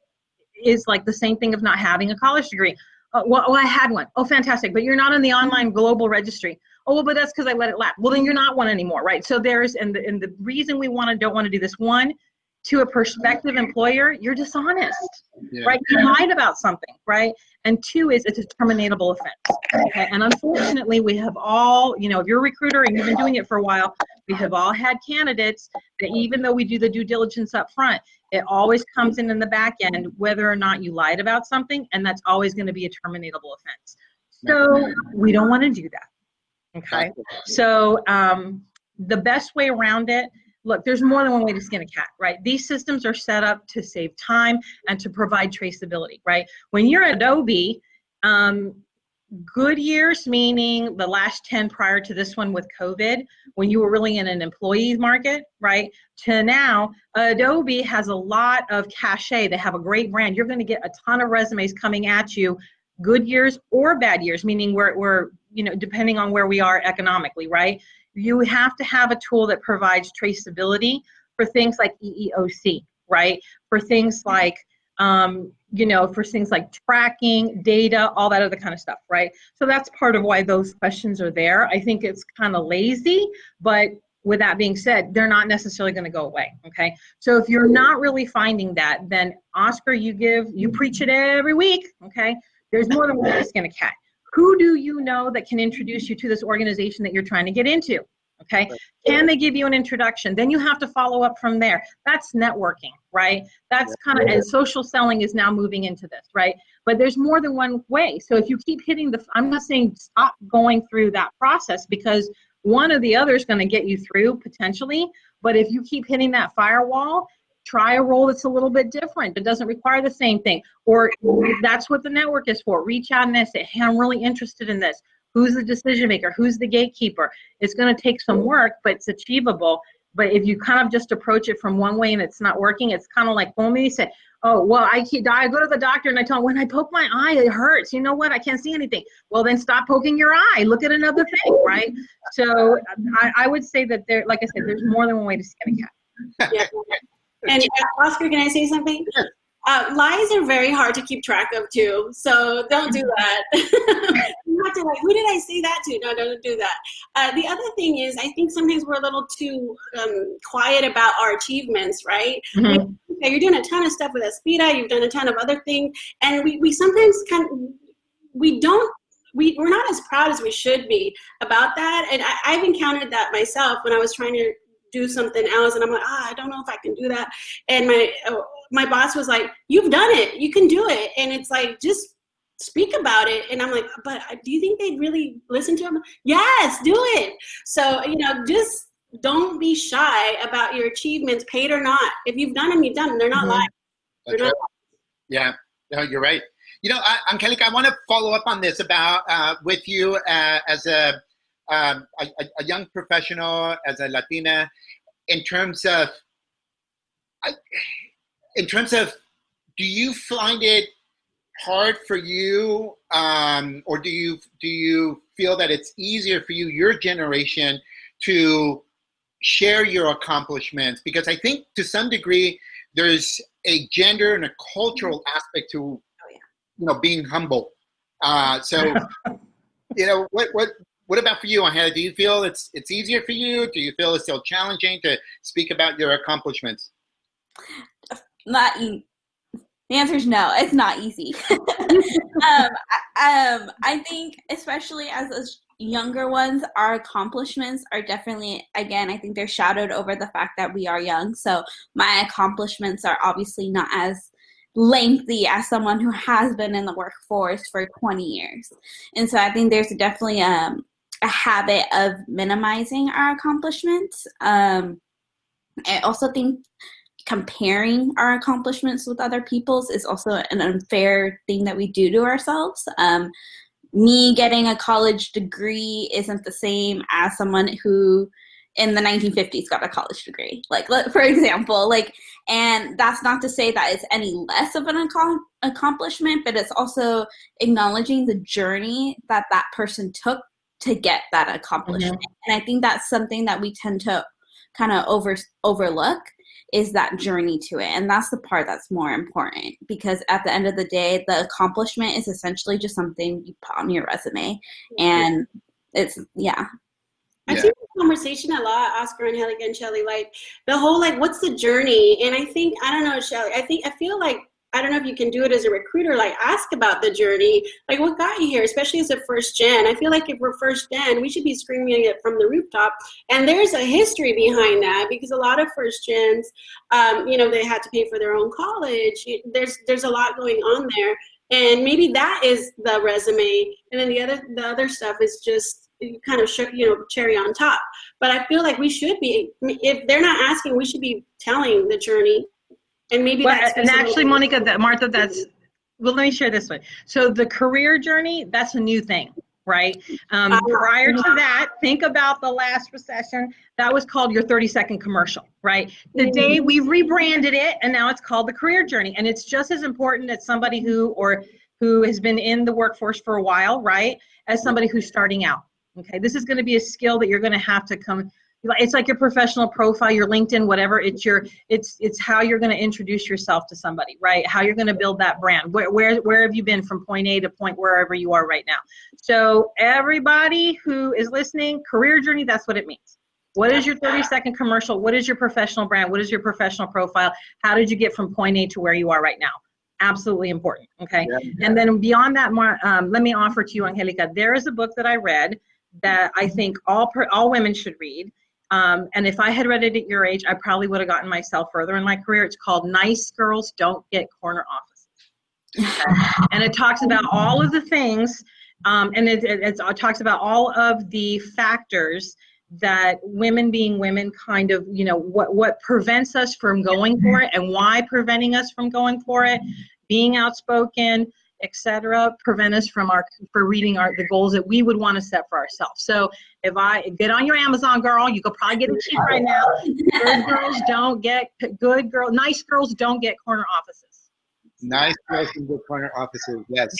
is like the same thing of not having a college degree. Uh, well, oh, I had one. Oh, fantastic. But you're not on the online global registry. Oh, well, but that's because I let it lapse. Well, then you're not one anymore, right? So there's, and the, and the reason we want to don't want to do this one, to a prospective employer, you're dishonest, yeah. right? You lied about something, right? And two is it's a terminatable offense. Okay? And unfortunately, we have all, you know, if you're a recruiter and you've been doing it for a while, we have all had candidates that even though we do the due diligence up front, it always comes in in the back end whether or not you lied about something, and that's always going to be a terminatable offense. So we don't want to do that. Okay. So um, the best way around it look, there's more than one way to skin a cat, right? These systems are set up to save time and to provide traceability, right? When you're Adobe, um, good years, meaning the last 10 prior to this one with COVID, when you were really in an employee market, right? To now, Adobe has a lot of cachet. They have a great brand. You're going to get a ton of resumes coming at you, good years or bad years, meaning we're, we're you know, depending on where we are economically, right? you have to have a tool that provides traceability for things like EEOC, right? For things like, um, you know, for things like tracking, data, all that other kind of stuff, right? So that's part of why those questions are there. I think it's kind of lazy, but with that being said, they're not necessarily going to go away. Okay. So if you're not really finding that, then Oscar, you give, you preach it every week. Okay. There's more than one skin a cat. Who do you know that can introduce you to this organization that you're trying to get into? Okay. Can they give you an introduction? Then you have to follow up from there. That's networking, right? That's kind of, and social selling is now moving into this, right? But there's more than one way. So if you keep hitting the, I'm not saying stop going through that process because one or the other is going to get you through potentially. But if you keep hitting that firewall, try a role that's a little bit different that doesn't require the same thing or that's what the network is for. Reach out and say hey i'm really interested in this. Who's the decision maker? Who's the gatekeeper? It's going to take some work but it's achievable. But if you kind of just approach it from one way and it's not working it's kind of like well me say oh well I, I go to the doctor and i tell him when i poke my eye it hurts. You know what? I can't see anything well then stop poking your eye. Look at another thing right? So i, I would say that there like i said there's more than one way to skin a cat. *laughs* Yeah. And uh, Oscar, can I say something? Sure. Uh, lies are very hard to keep track of too, so don't do that. *laughs* you have to like, who did I say that to? No, don't do that. Uh, the other thing is, I think sometimes we're a little too um, quiet about our achievements, right? Mm-hmm. Okay, you're doing a ton of stuff with Aspira, you've done a ton of other things, and we, we sometimes kind of, we don't we, we're not as proud as we should be about that. And I, have encountered that myself when I was trying to do something else and i'm like ah, i don't know if i can do that. And my uh, my boss was like you've done it. You can do it. And it's like just speak about it. And i'm like but do you think they'd really listen to him? Yes do it. So you know just don't be shy about your achievements paid or not. If you've done them you've done them. They're not mm-hmm. lying. They're not yeah. No you're right. You know I, angelica i want to follow up on this about uh, with you uh, as a um, a, a, young professional, as a Latina, in terms of, in terms of, do you find it hard for you, um, or do you do you feel that it's easier for you, your generation, to share your accomplishments? Because I think to some degree there's a gender and a cultural aspect to, oh, you know, being humble. Uh, so, *laughs* you know, what what what about for you, Angela? Do you feel it's it's easier for you? Do you feel it's still challenging to speak about your accomplishments? Not e- the answer is no. It's not easy. *laughs* um, um, I think, especially as younger ones, our accomplishments are definitely, again, I think they're shadowed over the fact that we are young. So my accomplishments are obviously not as lengthy as someone who has been in the workforce for 20 years. And so I think there's definitely um, a habit of minimizing our accomplishments. Um, I also think comparing our accomplishments with other people's is also an unfair thing that we do to ourselves. Um, me getting a college degree isn't the same as someone who in the 1950s got a college degree like for example like and that's not to say that it's any less of an accomplishment but it's also acknowledging the journey that that person took to get that accomplishment mm-hmm. and i think that's something that we tend to kind of over overlook is that journey to it. And that's the part that's more important because at the end of the day the accomplishment is essentially just something you put on your resume. And it's yeah. I see the conversation a lot, Oscar and Angelica and Shelly, like the whole like what's the journey? And I think I don't know, Shelly, I think I feel like I don't know if you can do it as a recruiter, like ask about the journey, like what got you here, especially as a first gen. I feel like if we're first gen, we should be screaming it from the rooftop. And there's a history behind that because a lot of first gens, um, you know, they had to pay for their own college. There's there's a lot going on there, and maybe that is the resume, and then the other the other stuff is just kind of you know cherry on top but i feel like we should be if they're not asking we should be telling the journey and maybe well, and actually monica that martha that's well let me share this one so the career journey that's a new thing right? Um, uh, prior to that think about the last recession. That was called your 30 second commercial right? Today mm-hmm. we rebranded it and now it's called the career journey. And it's just as important as somebody who or who has been in the workforce for a while right as somebody who's starting out Okay, this is going to be a skill that you're going to have to come. It's like your professional profile, your LinkedIn, whatever. It's your, it's it's how you're going to introduce yourself to somebody, right? How you're going to build that brand. Where where where have you been from point A to point wherever you are right now? So everybody who is listening, career journey, that's what it means. What is your 30 second commercial? What is your professional brand? What is your professional profile? How did you get from point A to where you are right now? Absolutely important. Okay. Yeah, yeah. And then beyond that, um, let me offer to you, Angelica, there is a book that I read that I think all per, all women should read. Um, and if I had read it at your age, I probably would have gotten myself further in my career. It's called Nice Girls Don't Get Corner Offices. *laughs* and it talks about all of the things, um, and it, it, it talks about all of the factors that women being women kind of you know what what prevents us from going for it and why preventing us from going for it being outspoken etc., prevent us from our for reading our the goals that we would want to set for ourselves. So if I get on your Amazon girl, you could probably get it cheap right now. Good girls don't get good girl, nice girls don't get corner offices. Nice girls don't get corner offices. Yes.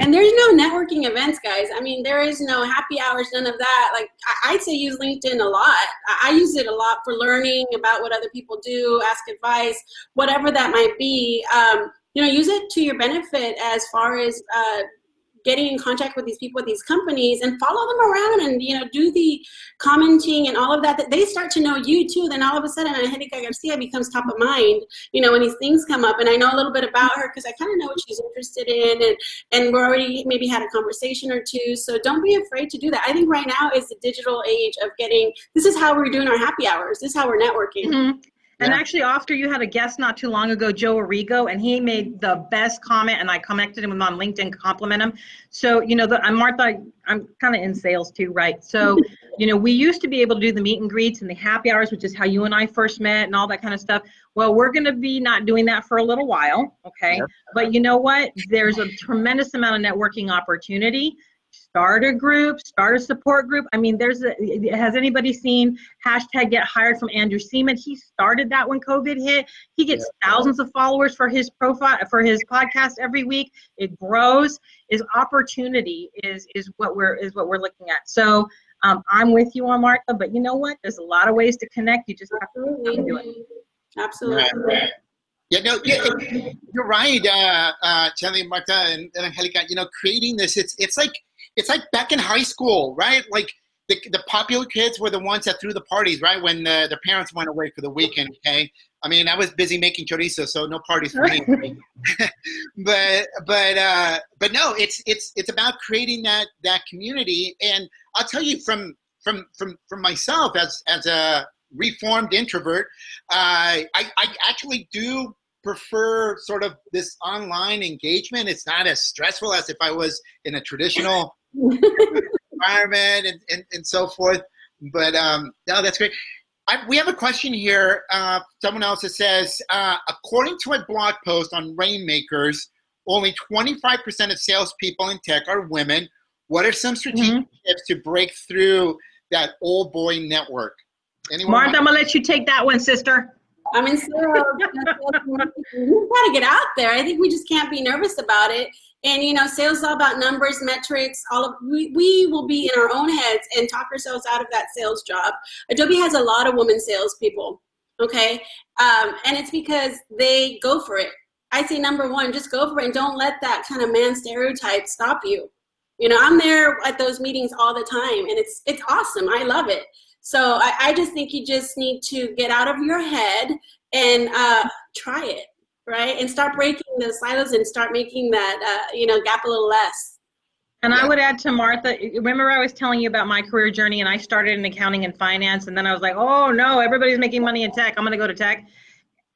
And there's no networking events, guys. I mean, there is no happy hours, none of that. Like, I'd say use LinkedIn a lot. I use it a lot for learning about what other people do, ask advice, whatever that might be. Um, you know use it to your benefit as far as uh, getting in contact with these people these companies and follow them around and you know do the commenting and all of that that they start to know you too. Then all of a sudden Angelica Garcia becomes top of mind you know when these things come up. And I know a little bit about her because I kind of know what she's interested in and and we're already maybe had a conversation or two. So don't be afraid to do that. I think right now is the digital age of getting this is how we're doing our happy hours. This is how we're networking. Mm-hmm. And yeah. actually, after you had a guest not too long ago, Joe Arrigo, and he made the best comment, and I connected him on LinkedIn, compliment him. So, you know, the, I'm Martha, I'm kind of in sales too, right? So, *laughs* you know, we used to be able to do the meet and greets and the happy hours, which is how you and I first met and all that kind of stuff. Well, we're going to be not doing that for a little while, okay? Yep. But you know what? There's a tremendous amount of networking opportunity start a group, start a support group. I mean, there's a, has anybody seen hashtag get hired from Andrew Seaman? He started that when COVID hit. He gets yeah. thousands of followers for his profile, for his podcast every week. It grows. Is opportunity is, is what we're, is what we're looking at. So um, I'm with you on Martha, but you know what? There's a lot of ways to connect. You just have to do it. Absolutely. Right, Yeah, no, yeah, you're right, uh, uh, Charlie, Marta, and, and Angelica. You know, creating this, it's it's like it's like back in high school, right? Like the, the popular kids were the ones that threw the parties, right? When the, their parents went away for the weekend. Okay, I mean, I was busy making chorizo, so no parties for me. *laughs* *laughs* but but uh, but no, it's it's it's about creating that that community. And I'll tell you from from from from myself as as a reformed introvert, uh, I I actually do prefer sort of this online engagement. It's not as stressful as if I was in a traditional *laughs* environment and, and, and so forth. But um, no, that's great. I, we have a question here. Uh, someone else that says, uh, according to a blog post on Rainmakers, only 25% of salespeople in tech are women. What are some strategic mm-hmm. tips to break through that old boy network? Anyone? Martha, I'm gonna let you take that one, sister. I'm in sales. we got to get out there. I think we just can't be nervous about it. And you know, sales is all about numbers, metrics. All of we, we will be in our own heads and talk ourselves out of that sales job. Adobe has a lot of women salespeople. Okay, um, and it's because they go for it. I say number one, just go for it and don't let that kind of man stereotype stop you. You know, I'm there at those meetings all the time, and it's it's awesome. I love it. So I, I just think you just need to get out of your head and uh, try it, right? And start breaking the silos and start making that uh, you know gap a little less. And I would add to Martha, remember I was telling you about my career journey and I started in accounting and finance and then I was like, oh no, everybody's making money in tech. I'm going to go to tech.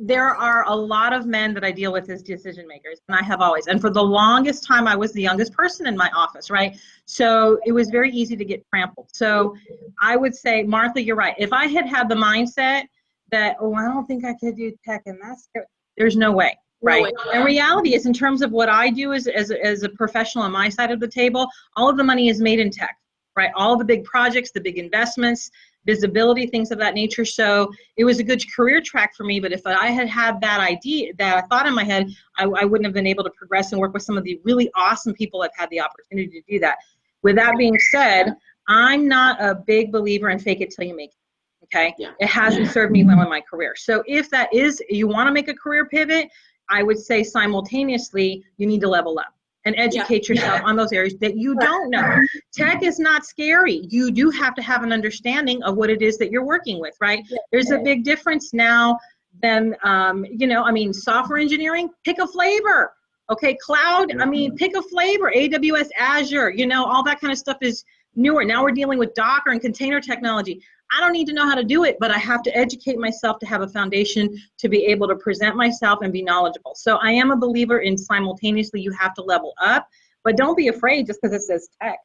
There are a lot of men that I deal with as decision makers and I have always. And for the longest time, I was the youngest person in my office, right? So it was very easy to get trampled. So I would say, Martha, you're right. If I had had the mindset that, oh, I don't think I could do tech and that's, there's no way right and reality is in terms of what i do as, as, as a professional on my side of the table all of the money is made in tech right all the big projects the big investments visibility things of that nature. So it was a good career track for me but if i had had that idea that I thought in my head I, I wouldn't have been able to progress and work with some of the really awesome people that had the opportunity to do that. With that being said i'm not a big believer in fake it till you make it okay? Yeah. it hasn't served me well in my career. So if that is you want to make a career pivot I would say simultaneously, you need to level up and educate yourself on those areas that you don't know. Tech is not scary. You do have to have an understanding of what it is that you're working with, right? There's a big difference now than, um, you know, I mean, software engineering, pick a flavor. Okay, cloud, I mean, pick a flavor, AWS, Azure, you know, all that kind of stuff is newer. Now we're dealing with Docker and container technology. I don't need to know how to do it, but I have to educate myself to have a foundation to be able to present myself and be knowledgeable. So I am a believer in simultaneously you have to level up, but don't be afraid just because it says tech.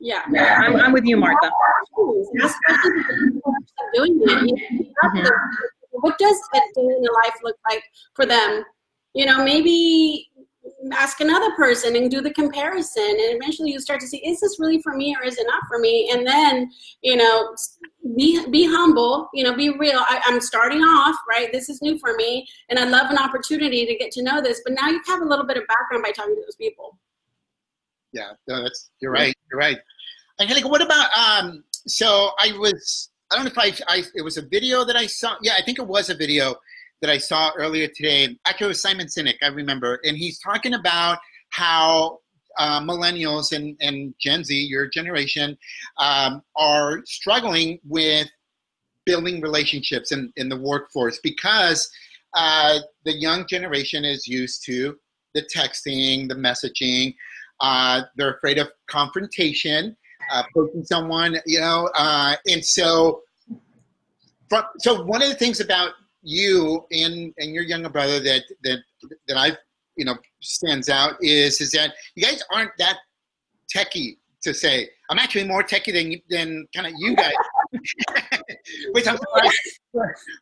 Yeah. I'm, I'm with you, Martha. Ask questions of people who are doing it. Mm-hmm. What does a day in the life look like for them? You know, maybe ask another person and do the comparison and eventually you start to see is this really for me or is it not for me and then you know be be humble you know be real I, i'm starting off right this is new for me and i love an opportunity to get to know this but now you have a little bit of background by talking to those people Yeah, no, that's you're right. You're right. Angelica, what about um? So I was I don't know if I I it was a video that I saw. Yeah, I think it was a video that I saw earlier today. Actually, it was Simon Sinek. I remember, and he's talking about how uh, millennials and, and Gen Z, your generation, um, are struggling with building relationships in, in the workforce because uh, the young generation is used to the texting, the messaging. Uh, they're afraid of confrontation, uh, poking someone, you know, uh, and so. From, so one of the things about you and and your younger brother that that that I you know stands out is is that you guys aren't that techie to say. I'm actually more techie than than kind of you guys, *laughs* which I'm surprised.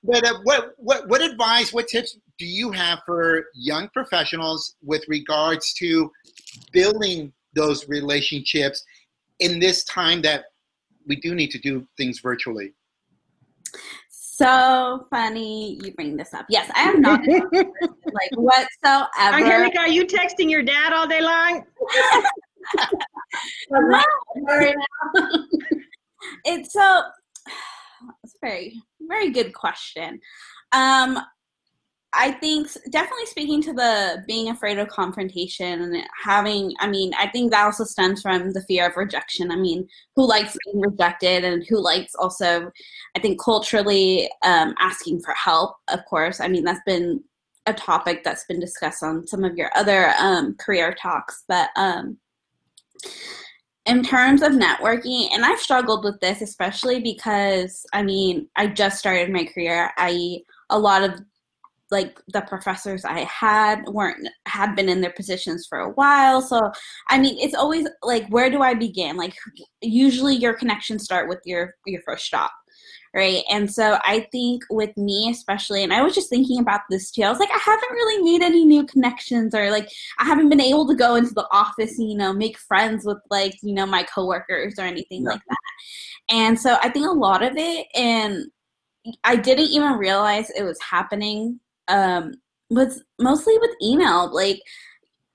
But uh, what what what advice, what tips do you have for young professionals with regards to building those relationships in this time that we do need to do things virtually? So funny you bring this up. Yes, I am not *laughs* like whatsoever. Angelica, are you texting your dad all day long? *laughs* it's so *laughs* it's a *sighs* very very good question. Um, I think definitely speaking to the being afraid of confrontation and having, I mean, I think that also stems from the fear of rejection. I mean, who likes being rejected and who likes also, I think, culturally um, asking for help, of course. I mean, that's been a topic that's been discussed on some of your other um, career talks. But um, in terms of networking, and I've struggled with this, especially because, I mean, I just started my career. I, a lot of like the professors I had weren't had been in their positions for a while. So I mean, it's always like where do I begin? Like usually your connections start with your your first stop. Right. And so I think with me especially, and I was just thinking about this too, I was like, I haven't really made any new connections or like I haven't been able to go into the office, you know, make friends with like, you know, my coworkers or anything yeah. like that. And so I think a lot of it and I didn't even realize it was happening. Um, was mostly with email, like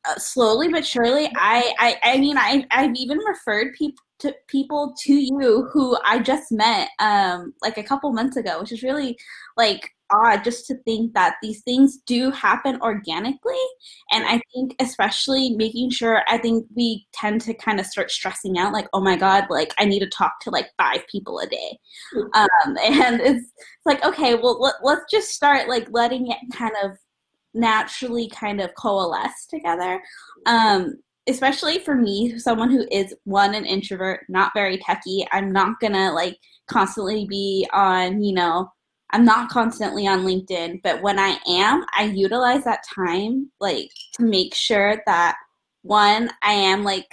uh, slowly but surely. I, I, I mean, I, I've even referred people to people to you who I just met, um, like a couple months ago, which is really like odd just to think that these things do happen organically. And i think especially making sure i think we tend to kind of start stressing out like oh my god like i need to talk to like five people a day. Um, *laughs* and it's, it's like okay well let, let's just start like letting it kind of naturally kind of coalesce together. Um, especially for me someone who is one an introvert not very techy i'm not gonna like constantly be on you know I'm not constantly on LinkedIn, but when I am, I utilize that time like to make sure that one, I am like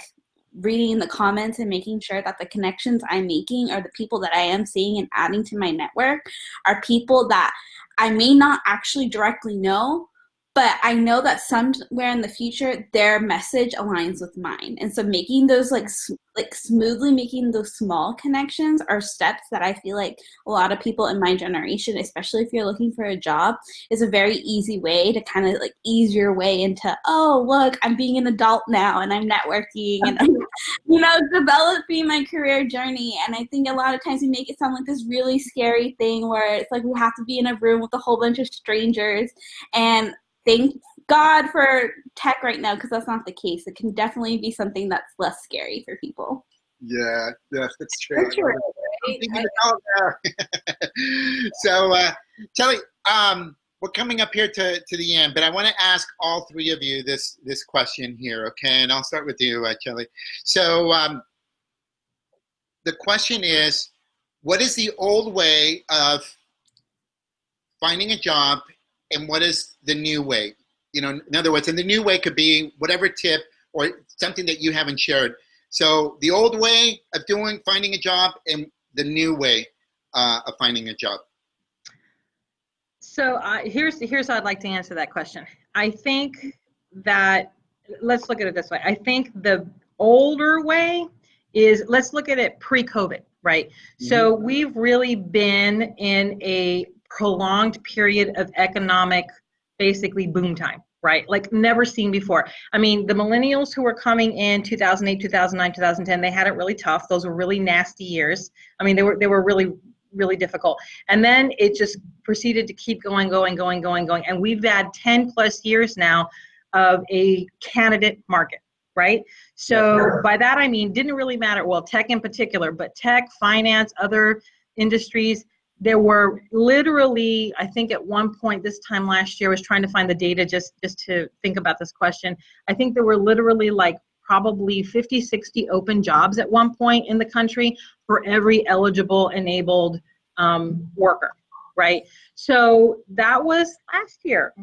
reading the comments and making sure that the connections I'm making or the people that I am seeing and adding to my network are people that I may not actually directly know, but I know that somewhere in the future their message aligns with mine. And so making those like like smoothly making those small connections are steps that I feel like a lot of people in my generation, especially if you're looking for a job, is a very easy way to kind of like ease your way into, oh, look, I'm being an adult now and I'm networking and I'm, *laughs* you know, developing my career journey. And I think a lot of times we make it sound like this really scary thing where it's like we have to be in a room with a whole bunch of strangers and thank God for tech right now because that's not the case. It can definitely be something that's less scary for people. Yeah, yeah, that's true. That's true. *laughs* so, uh, Kelly, um, we're coming up here to, to the end, but I want to ask all three of you this this question here, okay? And I'll start with you, uh, Kelly. So, um, the question is, what is the old way of finding a job and what is the new way? You know, in other words, and the new way could be whatever tip or something that you haven't shared. So the old way of doing finding a job and the new way uh, of finding a job. So uh, here's here's how I'd like to answer that question. I think that let's look at it this way. I think the older way is let's look at it pre-COVID, right? Mm-hmm. So we've really been in a prolonged period of economic basically boom time right? Like never seen before. I mean the millennials who were coming in 2008 2009 2010 they had it really tough. Those were really nasty years. I mean they were they were really really difficult. And then it just proceeded to keep going going going going going. And we've had 10 plus years now of a candidate market right? So by that i mean didn't really matter. Well tech in particular but tech finance other industries there were literally i think at one point this time last year I was trying to find the data just just to think about this question. I think there were literally like probably 50 60 open jobs at one point in the country for every eligible enabled um, worker right? So that was last year.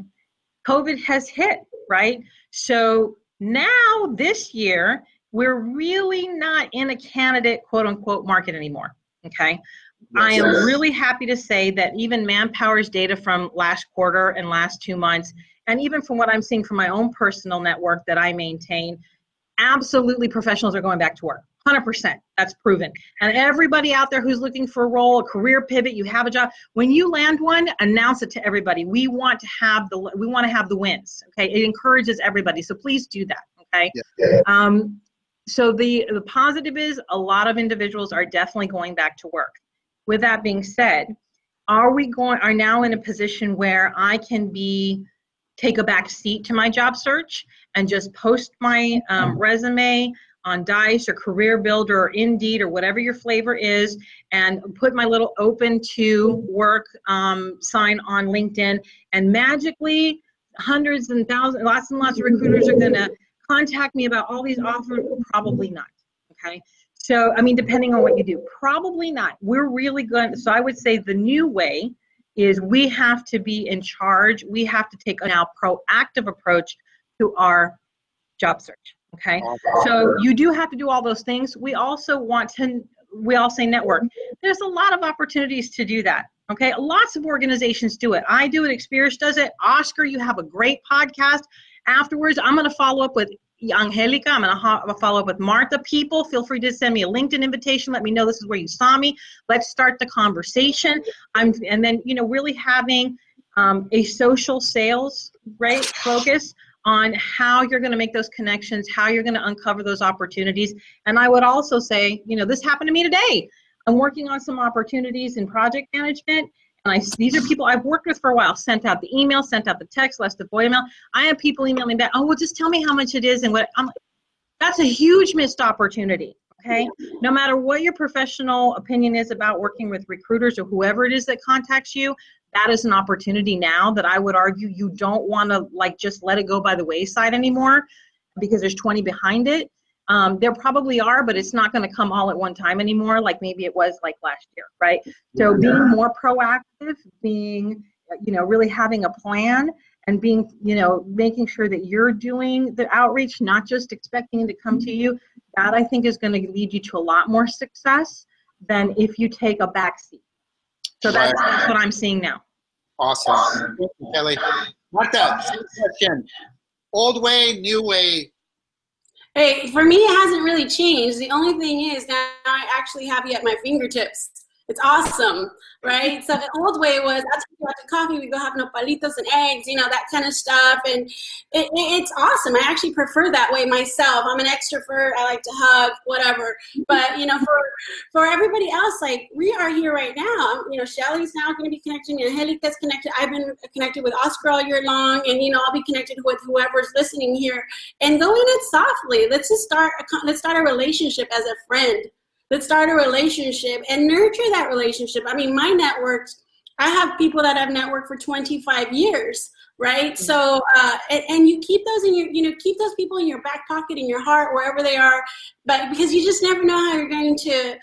Covid has hit right? So now this year we're really not in a candidate quote unquote market anymore okay I am really happy to say that even Manpower's data from last quarter and last two months, and even from what I'm seeing from my own personal network that I maintain, absolutely professionals are going back to work. 100%. That's proven. And everybody out there who's looking for a role, a career pivot, you have a job, when you land one, announce it to everybody. We want to have the we want to have the wins. Okay? It encourages everybody. So please do that, okay? Yeah. Um so the the positive is a lot of individuals are definitely going back to work with that being said, are we going are now in a position where I can be take a back seat to my job search and just post my um, resume on Dice or Career Builder or Indeed or whatever your flavor is, and put my little open to work um, sign on LinkedIn, and magically hundreds and thousands, lots and lots of recruiters are going to contact me about all these offers. Probably not. Okay. So, I mean, depending on what you do, probably not. We're really good. So, I would say the new way is we have to be in charge. We have to take a now proactive approach to our job search. Okay. So, you do have to do all those things. We also want to, we all say network. There's a lot of opportunities to do that. Okay. Lots of organizations do it. I do it, Experis does it. Oscar, you have a great podcast. Afterwards, I'm going to follow up with Angelica. I'm going to follow up with Martha. People, feel free to send me a LinkedIn invitation. Let me know this is where you saw me. Let's start the conversation. I'm, and then, you know, really having um, a social sales right focus on how you're going to make those connections, how you're going to uncover those opportunities. And I would also say, you know, this happened to me today. I'm working on some opportunities in project management. And I, these are people I've worked with for a while. Sent out the email, sent out the text, left the voicemail. I have people emailing back. Oh, well, just tell me how much it is and what. I'm. That's a huge missed opportunity. Okay. No matter what your professional opinion is about working with recruiters or whoever it is that contacts you, that is an opportunity now that I would argue you don't want to like just let it go by the wayside anymore because there's 20 behind it. Um, there probably are, but it's not going to come all at one time anymore, like maybe it was like last year, right? So being more proactive, being, you know, really having a plan and being, you know, making sure that you're doing the outreach, not just expecting it to come to you, that I think is going to lead you to a lot more success than if you take a back seat. So that's, that's what I'm seeing now. Awesome. Thank you, Kelly. Martha, same question. Old way, new way. Hey, for me, it hasn't really changed. The only thing is now I actually have you at my fingertips. It's awesome, right? So the old way was I'll take you out to coffee, we go have nopalitos and eggs, you know, that kind of stuff. And it, it, it's awesome. I actually prefer that way myself. I'm an extrovert. I like to hug, whatever. But, you know, for for everybody else, like we are here right now. You know, Shelly's now going to be connecting and Angelica's connected. I've been connected with Oscar all year long. And, you know, I'll be connected with whoever's listening here. And going it softly. Let's just start, a, let's start a relationship as a friend let's start a relationship and nurture that relationship. I mean, my networks, I have people that I've networked for 25 years, right? Mm-hmm. So, uh, and, and, you keep those in your, you know, keep those people in your back pocket, in your heart, wherever they are, but because you just never know how you're going to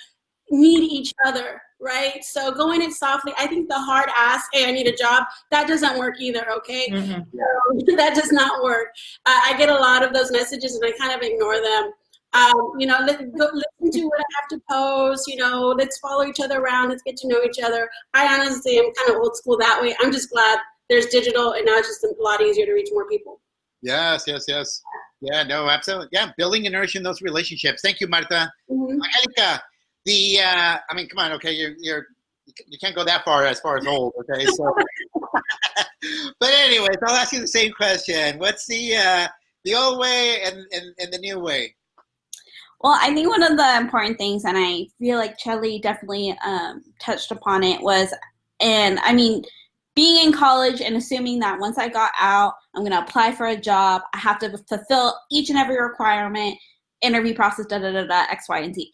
need each other, right? So going it softly. I think the hard ask, hey, I need a job, that doesn't work either, okay? Mm-hmm. So, *laughs* that does not work. Uh, I get a lot of those messages and I kind of ignore them. Um, you know, let, go, listen to what I have to post. You know, let's follow each other around. Let's get to know each other. I honestly am kind of old school that way. I'm just glad there's digital, and now it's just a lot easier to reach more people. Yes, yes, yes. Yeah, no, absolutely. Yeah, building and nourishing those relationships. Thank you, Marta. Mm-hmm. Angelica, the uh, I mean, come on, okay, you're you're you can't go that far as far as old, okay? So, *laughs* but anyways, I'll ask you the same question. What's the uh, the old way and, and, and the new way? Well, I think one of the important things, and I feel like Chelly definitely um, touched upon it, was, and I mean, being in college and assuming that once I got out, I'm going to apply for a job, I have to fulfill each and every requirement, interview process, da da da da, X, Y, and Z.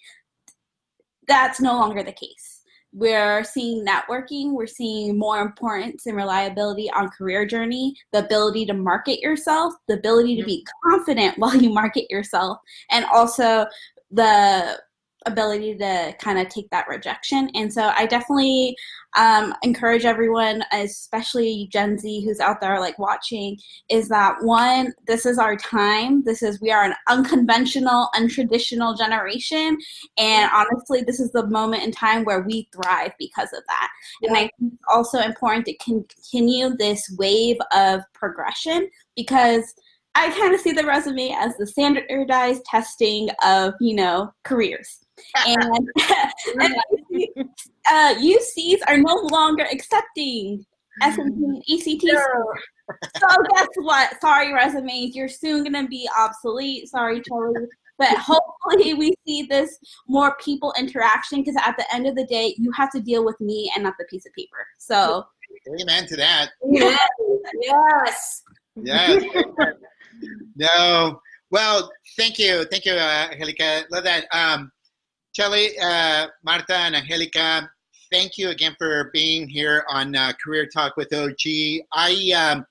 That's no longer the case we're seeing networking. We're seeing more importance and reliability on career journey. The ability to market yourself the ability to be confident *laughs* while you market yourself and also the ability to kind of take that rejection. And so I definitely um, encourage everyone, especially Gen Z who's out there like watching, is that one, this is our time. This is, we are an unconventional, untraditional generation. And honestly, this is the moment in time where we thrive because of that. Yeah. And I think it's also important to continue this wave of progression because I kind of see the resume as the standardized testing of, you know, careers and, *laughs* and uh, UCs are no longer accepting SAT and ACT. So guess what? Sorry, resumes, you're soon gonna be obsolete. Sorry, Charlie. But hopefully, we see this more people interaction because at the end of the day, you have to deal with me and not the piece of paper. So, amen to that. Yes. Yes. Yes. *laughs* no. Well, thank you, thank you, uh, Angelica. Love that. Um, Chelly, uh, Marta, and Angelica, thank you again for being here on uh, Career Talk with OG. I, um,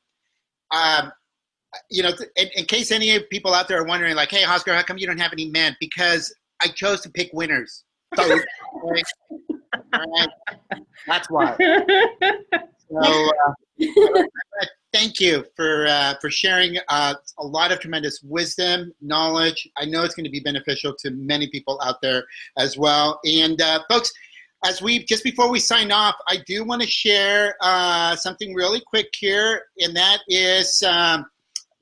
um, you know, in, in, case any people out there are wondering, like, hey, Oscar, how come you don't have any men? Because I chose to pick winners. So, *laughs* right? That's why. *laughs* So, *laughs* uh, thank you for uh, for sharing uh, a lot of tremendous wisdom, knowledge. I know it's going to be beneficial to many people out there as well. And uh, folks, as we just before we sign off, I do want to share uh, something really quick here, and that is um,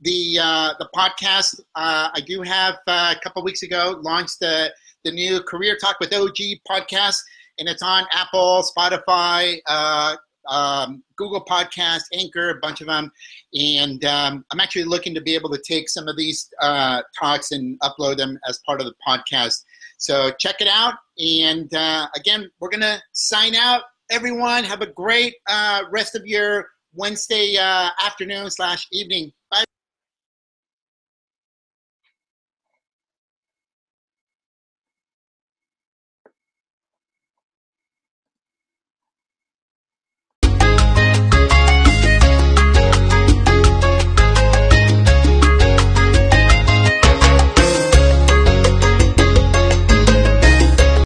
the uh, the podcast. Uh, I do have uh, a couple weeks ago launched the the new Career Talk with OG podcast, and it's on Apple, Spotify, uh, um, Google Podcast, Anchor, a bunch of them. And um, I'm actually looking to be able to take some of these uh, talks and upload them as part of the podcast. So check it out. And uh, again, we're going to sign out. Everyone, have a great uh, rest of your Wednesday uh, afternoon slash evening.